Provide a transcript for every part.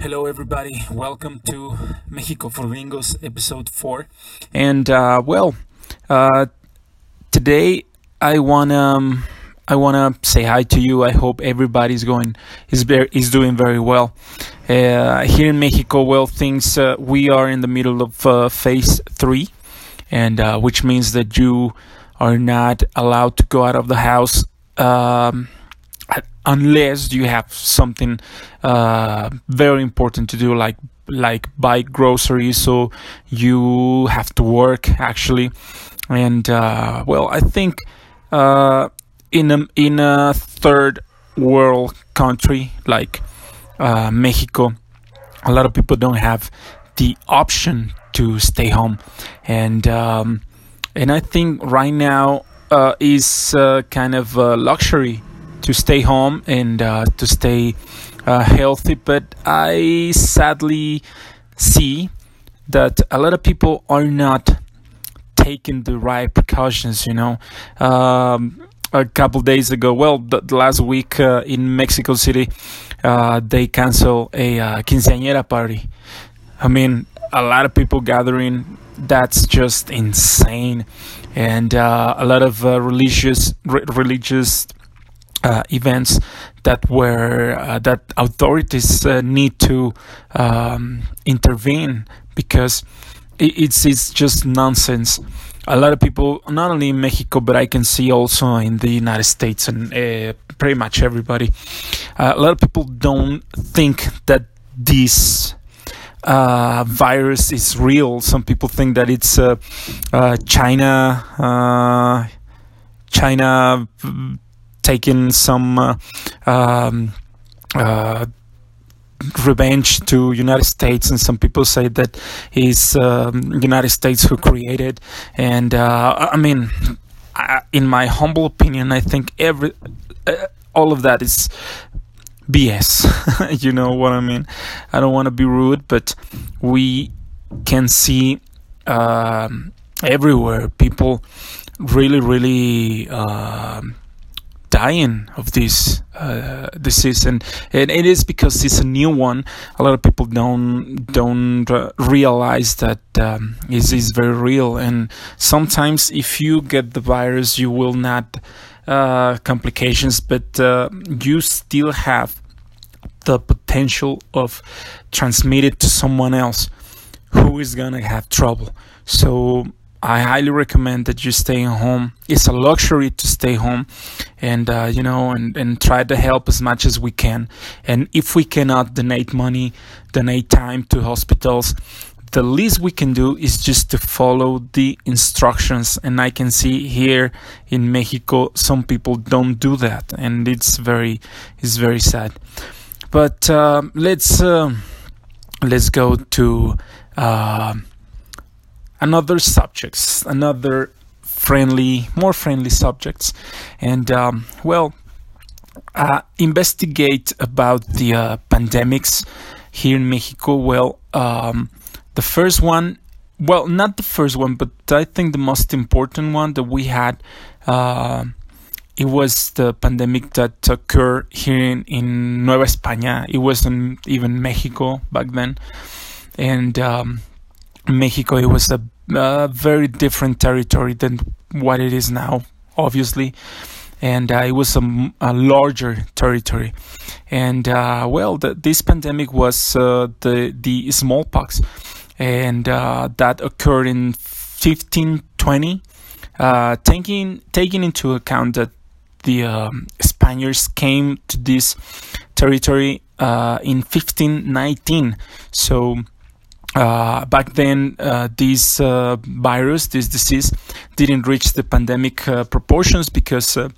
Hello, everybody. Welcome to Mexico for Gringos, episode four. And uh, well, uh, today I wanna um, I wanna say hi to you. I hope everybody's going is very is doing very well. Uh, here in Mexico, well, things uh, we are in the middle of uh, phase three, and uh, which means that you are not allowed to go out of the house. Um, unless you have something uh, very important to do like like buy groceries so you have to work actually. And uh, well i think uh, in a in a third world country like uh, mexico a lot of people don't have the option to stay home. And um, and i think right now uh, is uh, kind of a luxury to stay home and uh, to stay uh, healthy. But I sadly see that a lot of people are not taking the right precautions. You know, um, a couple days ago, well, the, the last week uh, in Mexico City, uh, they canceled a uh, quinceañera party. I mean, a lot of people gathering. That's just insane, and uh, a lot of uh, religious re- religious uh, events that were uh, that authorities uh, need to um, intervene because it's it's just nonsense. A lot of people, not only in Mexico, but I can see also in the United States and uh, pretty much everybody. Uh, a lot of people don't think that this uh, virus is real. Some people think that it's China, China taking some uh, um, uh, revenge to United States, and some people say that it's um, United States who created. And uh, I mean, I, in my humble opinion, I think every uh, all of that is BS. you know what I mean? I don't want to be rude, but we can see um, everywhere people really, really. Dying of this uh, disease, and, and it is because it's a new one. A lot of people don't don't uh, realize that um, it is very real, and sometimes if you get the virus, you will not uh, complications, but uh, you still have the potential of transmit it to someone else who is gonna have trouble. So I highly recommend that you stay home. It's a luxury to stay home, and uh, you know, and, and try to help as much as we can. And if we cannot donate money, donate time to hospitals, the least we can do is just to follow the instructions. And I can see here in Mexico, some people don't do that, and it's very, it's very sad. But uh, let's uh, let's go to uh, another subjects, another friendly, more friendly subjects, and um, well, uh, investigate about the uh, pandemics here in Mexico. Well, um, the first one, well, not the first one, but I think the most important one that we had. Uh, it was the pandemic that occurred here in, in Nueva España. It wasn't even Mexico back then. And um, Mexico, it was a, a, very different territory than what it is now, obviously, and uh, it was a, a, larger territory. And uh, well, the, this pandemic was uh, the the smallpox, and uh, that occurred in 1520. Uh, taking taking into account that the um, Spaniards came to this territory uh, in 1519, so uh, back then, uh, this uh, virus, this disease, didn't reach the pandemic uh, proportions because uh,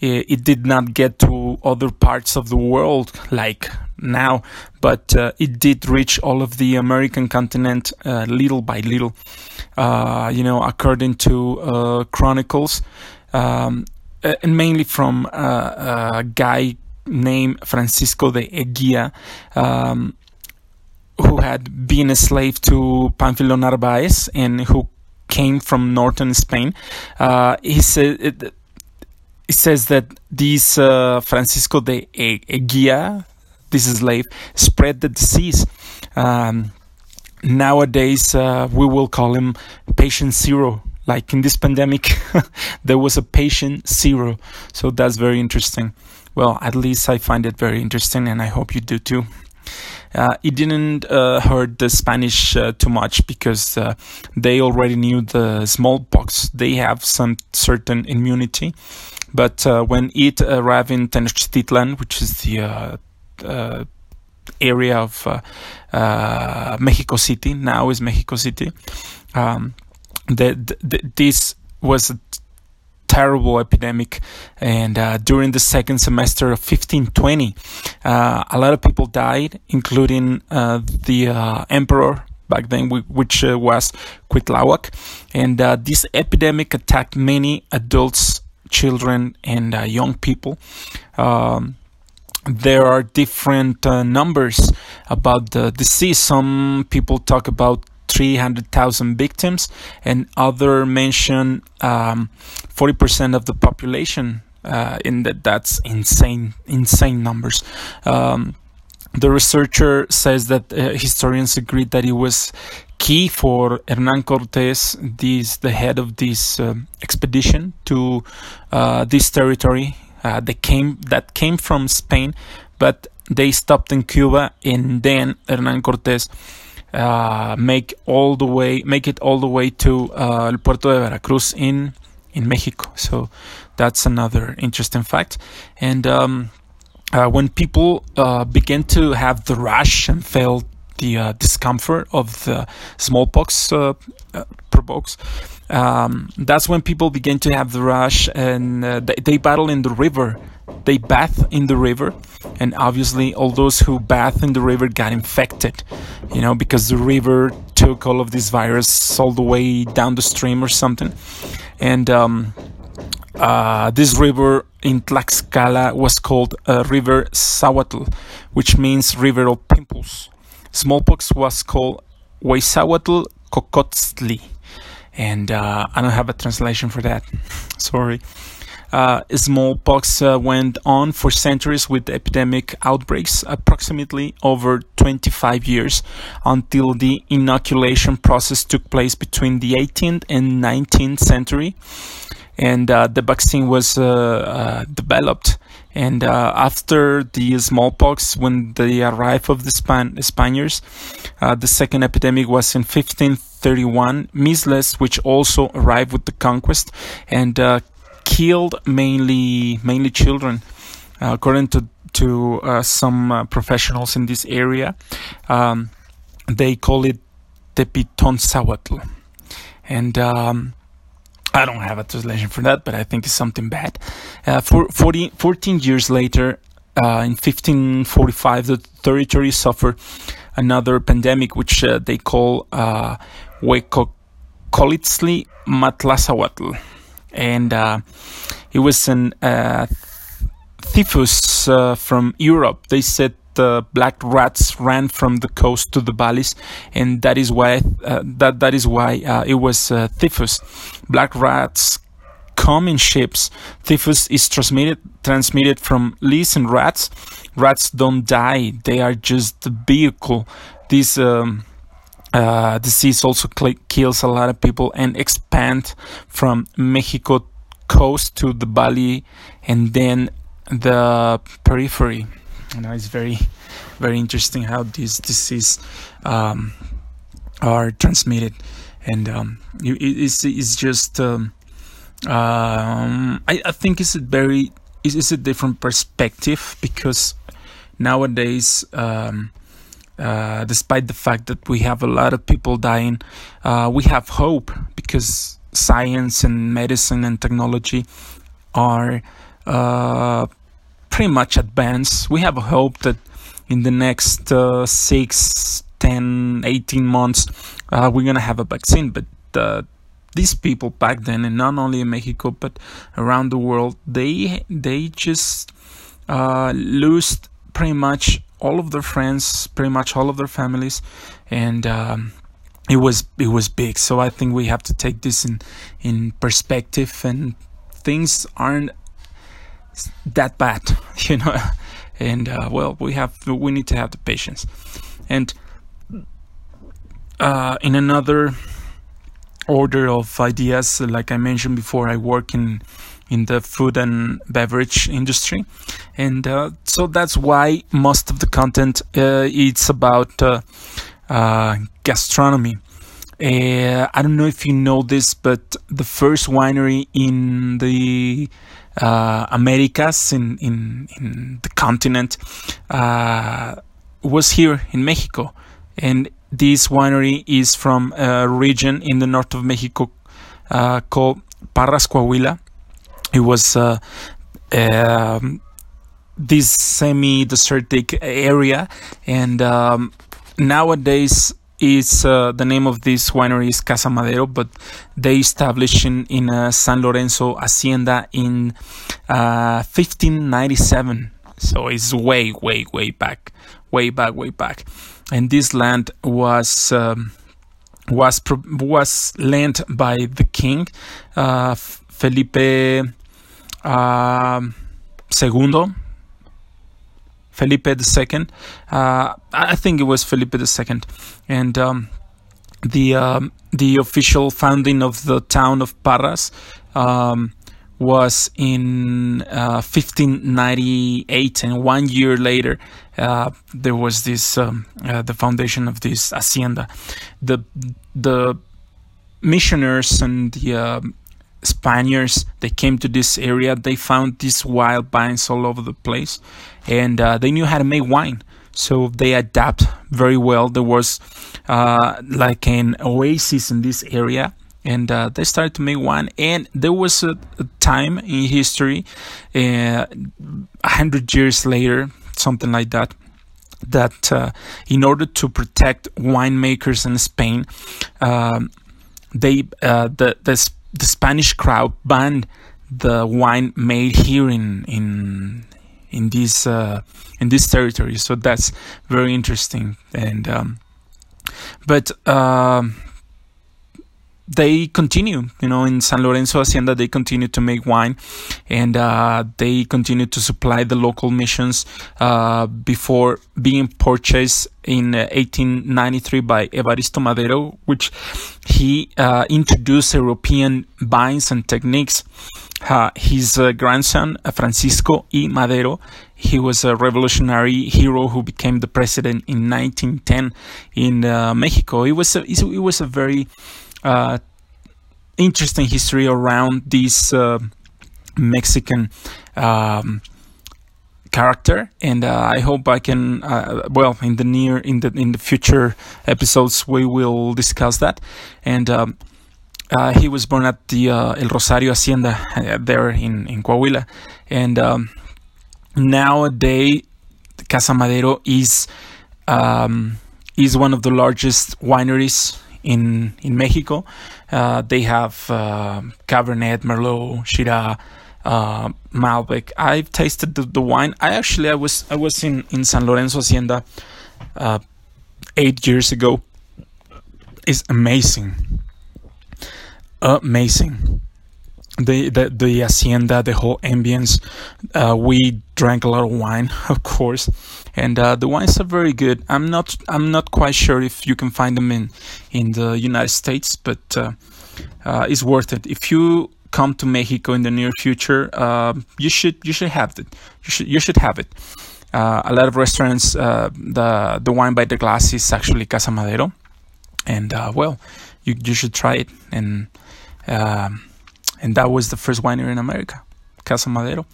it, it, did not get to other parts of the world like now, but uh, it did reach all of the American continent little by little. you know, according to chronicles, um, and mainly from a guy named Francisco de Eguía. Um, who had been a slave to Pánfilo Narváez and who came from northern Spain. Uh, he said it, says that this uh, Francisco de Eguía, this slave spread the disease. Um, nowadays, uh, we will call him patient zero. Like in this pandemic, there was a patient zero. So that's very interesting. Well, at least I find it very interesting, and I hope you do too. Uh, it didn't uh, hurt the Spanish uh, too much because uh, they already knew the smallpox. They have some certain immunity. But uh, when it arrived in Tenochtitlan, which is the uh, area of Mexico City, now is Mexico City, um, the, this was terrible epidemic. And uh, during the second semester of 1520, uh, a lot of people died, including uh, the uh, emperor back then, which uh, was Cuitlahuac. And uh, this epidemic attacked many adults, children, and young people. Um, there are different numbers about the disease. Some people talk about 300,000 victims, and other mention um, 40% of the population. Uh, in that, that's insane, insane numbers. Um, the researcher says that uh, historians agreed that it was key for Hernan Cortes, this the head of this uh, expedition to uh, this territory. Uh, that came that came from Spain, but they stopped in Cuba, and then Hernan Cortes uh, make all the way make it all the way to uh, el puerto de Veracruz in in Mexico. So that's another interesting fact. And um, uh, when people uh, begin to have the rash and felt the uh, discomfort of the smallpox uh, provokes, um, that's when people begin to have the rash and they, they battle in the river they bath in the river and obviously all those who bath in the river got infected you know because the river took all of this virus all the way down the stream or something and um, uh, this river in Tlaxcala was called uh, River Sahuatl, which means river of pimples. Smallpox was called Huizahuatl Cocotzli, and uh, I don't have a translation for that. Sorry. Uh, smallpox uh, went on for centuries with epidemic outbreaks, approximately over 25 years, until the inoculation process took place between the 18th and 19th century, and uh, the vaccine was uh, uh, developed. And uh, after the smallpox, when the arrival of the Span- Spaniards, the second epidemic was in 1531. Measles, which also arrived with the conquest, and killed mainly mainly children, uh, according to to uh, some uh, professionals in this area. Um, they call it Tepitonzahuatl, and um, I don't have a translation for that, but I think it's something bad. Uh, for 40, 14 years later, uh, in 1545, the territory suffered another pandemic, which uh, they call uh, Huecocholitzli Matlazahuatl and uh, it was an uh, typhus uh, from Europe. They said the black rats ran from the coast to the valleys, and that is why uh, that that is why uh, it was uh, typhus. Black rats come in ships. Typhus is transmitted transmitted from leaves and rats. Rats don't die; they are just the vehicle. These um, uh, disease also kills a lot of people and expand from Mexico coast to the valley and then the periphery. You know, it's very, very interesting how these disease um, are transmitted, and um, it's, it's just. Um, um, I, I think it's a very it's, a different perspective because nowadays um, uh, despite the fact that we have a lot of people dying, uh, we have hope because science and medicine and technology are uh, pretty much advanced. We have a hope that in the next uh, 6, 10, 18 months, uh, we're going to have a vaccine. But uh, these people back then, and not only in Mexico, but around the world, they, they just lost pretty much all of their friends, pretty much all of their families, and um, it was it was big. So I think we have to take this in in perspective, and things aren't that bad, you know. and uh, well, we have we need to have the patience. And uh, in another order of ideas, like I mentioned before, I work in in the food and beverage industry, and uh, so that's why most of the content uh, it's about uh, uh, gastronomy. Uh, I don't know if you know this, but the first winery in the uh, Americas, in, in, in the continent, was here in Mexico. And this winery is from a region in the north of Mexico called Parras Coahuila it was uh, um, this semi-desertic area, and um, nowadays is uh, the name of this winery is Casa Madero, but they established in, in uh, San Lorenzo Hacienda in uh, 1597. So it's way, way, way back, way back, way back. And this land was um, was was lent by the king uh, Felipe um, Segundo, Felipe II. Uh, I think it was Felipe II, and um, the um, the official founding of the town of Parras um, was in uh, 1598, and one year later uh, there was this um, uh, the foundation of this hacienda. The the missioners and the um, Spaniards they came to this area they found these wild vines all over the place and uh, they knew how to make wine. So they adapt very well. There was uh, like an oasis in this area and uh, they started to make wine. And there was a, a time in history uh, a hundred years later something like that that uh, in order to protect winemakers in Spain um, they uh, the the the Spanish crowd banned the wine made here in in in this uh, in this territory. So that's very interesting. And um, but um, they continue, you know, in San Lorenzo Hacienda, they continue to make wine and uh, they continue to supply the local missions uh, before being purchased in 1893 by Evaristo Madero, which he uh, introduced European vines and techniques. Uh, his uh, grandson, uh, Francisco E. Madero, he was a revolutionary hero who became the president in 1910 in Mexico. It was a, it was a very uh, interesting history around this uh, Mexican um, character, and uh, I hope I can. Uh, well, in the near in the in the future episodes, we will discuss that. And um, uh, he was born at the uh, El Rosario Hacienda there in in Coahuila, and um, nowadays Casa Madero is um, is one of the largest wineries in in Mexico. Uh, they have uh, Cabernet, Merlot, Shiraz, uh, Malbec. I've tasted the, the, wine. I actually I was I was in in San Lorenzo Hacienda uh, eight years ago. It's amazing, amazing the, the the hacienda, the whole ambience. Uh, we drank a lot of wine, of course, and uh, the wines are very good. I'm not I'm not quite sure if you can find them in in the United States, but uh, uh it's worth it. If you come to Mexico in the near future, uh, you should you should have it. You should you should have it. Uh, a lot of restaurants, the the wine by the glass is actually Casa Madero, and well, you you should try it and. Um, and that was the first winery in America, Casa Madero.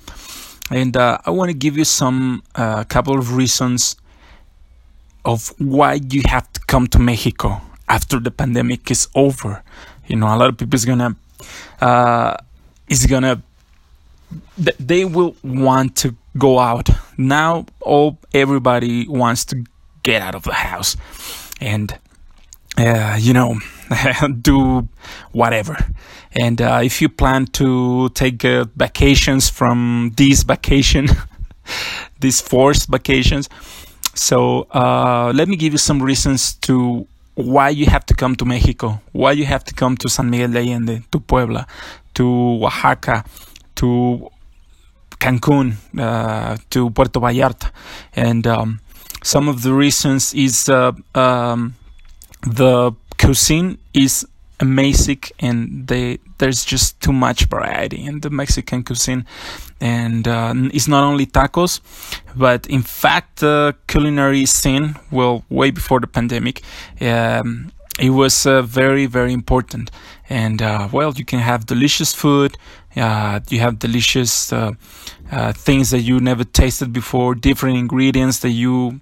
And uh, I want to give you some uh, couple of reasons of why you have to come to Mexico after the pandemic is over. You know, a lot of people is gonna uh, is gonna they will want to go out now. All everybody wants to get out of the house, and uh, you know, do whatever. And uh, if you plan to take uh, vacations from these vacation, these forced vacations, so uh, let me give you some reasons to why you have to come to Mexico, why you have to come to San Miguel de Allende, to Puebla, to Oaxaca, to Cancun uh, to Puerto Vallarta, and um, some of the reasons is uh, um, the cuisine is amazing and they there's just too much variety in the Mexican cuisine. And uh, it's not only tacos but in fact the culinary scene well way before the pandemic um, it was uh, very very important. And uh, well you can have delicious food uh, you have delicious uh, uh, things that you never tasted before different ingredients that you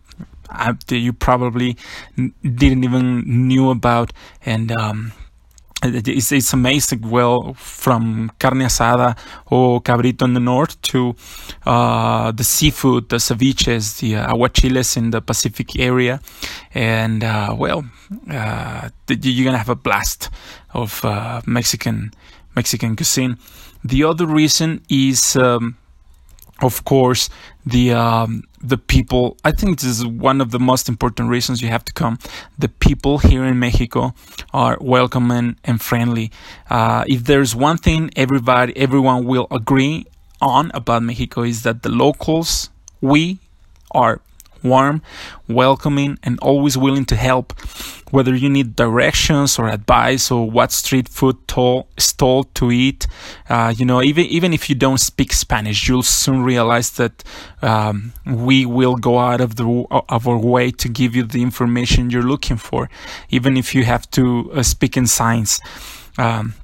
that you probably didn't even knew about and um, it's, it's amazing. Well, from carne asada or cabrito in the north to uh, the seafood, the ceviches, the uh, aguachiles in the Pacific area, and uh, well, uh, you're gonna have a blast of uh, Mexican Mexican cuisine. The other reason is. Um, of course, the um, the people. I think this is one of the most important reasons you have to come. The people here in Mexico are welcoming and friendly. Uh, if there's one thing everybody, everyone will agree on about Mexico is that the locals, we are warm, welcoming, and always willing to help. Whether you need directions or advice or what street food to- stall to eat, uh, you know, even even if you don't speak Spanish, you'll soon realize that um, we will go out of the of our way to give you the information you're looking for, even if you have to uh, speak in signs. Um,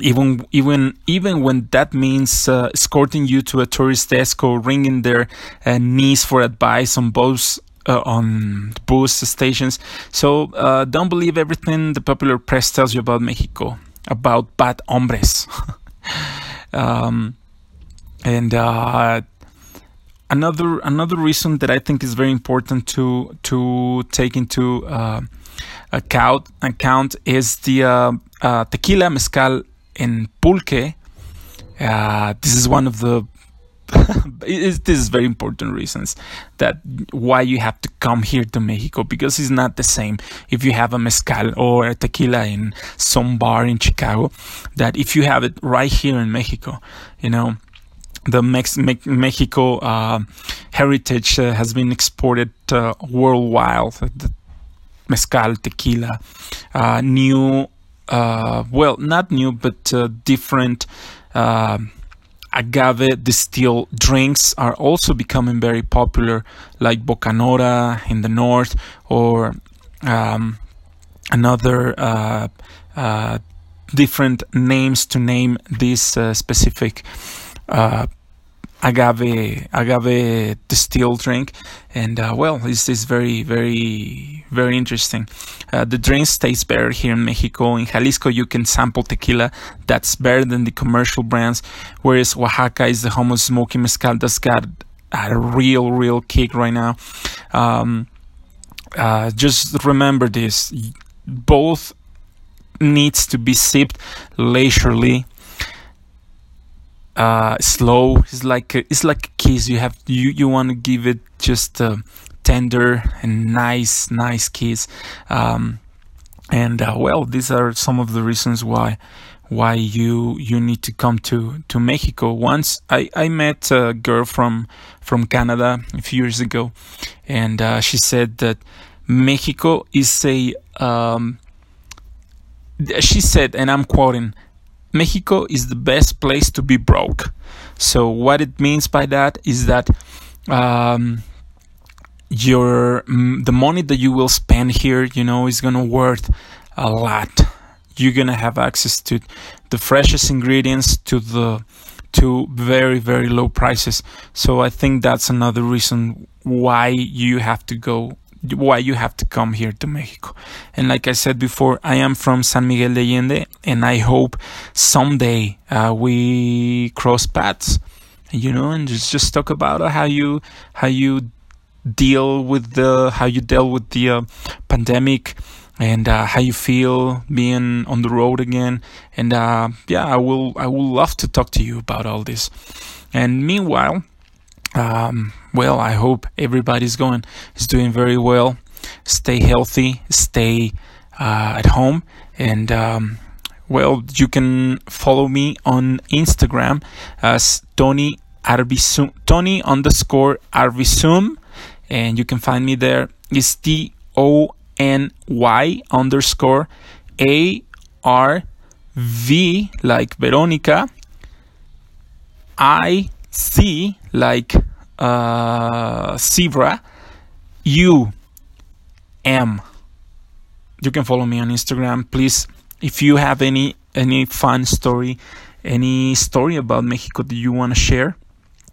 even even even when that means uh, escorting you to a tourist desk or ringing their uh, knees for advice on both uh, on bus stations. So uh, don't believe everything the popular press tells you about Mexico about bad hombres. um, and uh, another another reason that I think is very important to to take into uh, account account is the tequila mezcal in pulque, uh, this is one of the this is very important reasons that why you have to come here to Mexico because it's not the same if you have a mezcal or a tequila in some bar in Chicago that if you have it right here in Mexico you know the Mex- Me- Mexico uh, heritage uh, has been exported uh, worldwide the mezcal tequila uh, new uh, well, not new, but uh, different uh, agave distilled drinks are also becoming very popular, like Bacanora in the north, or um, another uh, uh, different names to name this uh, specific agave agave distilled drink. And well this is very very very interesting uh, the drinks taste better here in mexico in jalisco you can sample tequila that's better than the commercial brands whereas oaxaca is the home of smoky mezcal that's got a real real kick right now um, uh, just remember this both needs to be sipped leisurely uh, slow. It's like a, it's like a kiss. You have you you want to give it just tender and nice nice kiss. Um, and uh, well, these are some of the reasons why why you you need to come to to Mexico. Once I I met a girl from from Canada a few years ago, and uh, she said that Mexico is a um, she said, and I'm quoting Mexico is the best place to be broke. So what it means by that is that um, your mm, the money that you will spend here, you know, is gonna worth a lot. You're gonna have access to the freshest ingredients to the to very very low prices. So I think that's another reason why you have to go why you have to come here to Mexico. And like I said before, I am from San Miguel de Allende, and I hope someday uh, we cross paths, you know, and just just talk about how you how you deal with the how you dealt with the uh, pandemic and uh, how you feel being on the road again. And uh, yeah, I will I will love to talk to you about all this. And meanwhile, um, well, I hope everybody's going is doing very well. Stay healthy, stay uh, at home, and um, well, you can follow me on Instagram as Tony Arvizum, Tony underscore Arvizum, and you can find me there. It's T O N Y underscore A R V like Veronica, I Z like uh, zebra, U M. You can follow me on Instagram, please. If you have any any fun story, any story about Mexico that you want to share,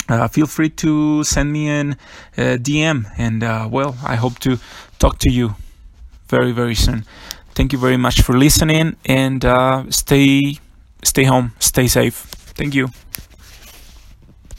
uh, feel free to send me an uh, DM. And uh, well, I hope to talk to you very very soon. Thank you very much for listening, and uh, stay stay home, stay safe. Thank you.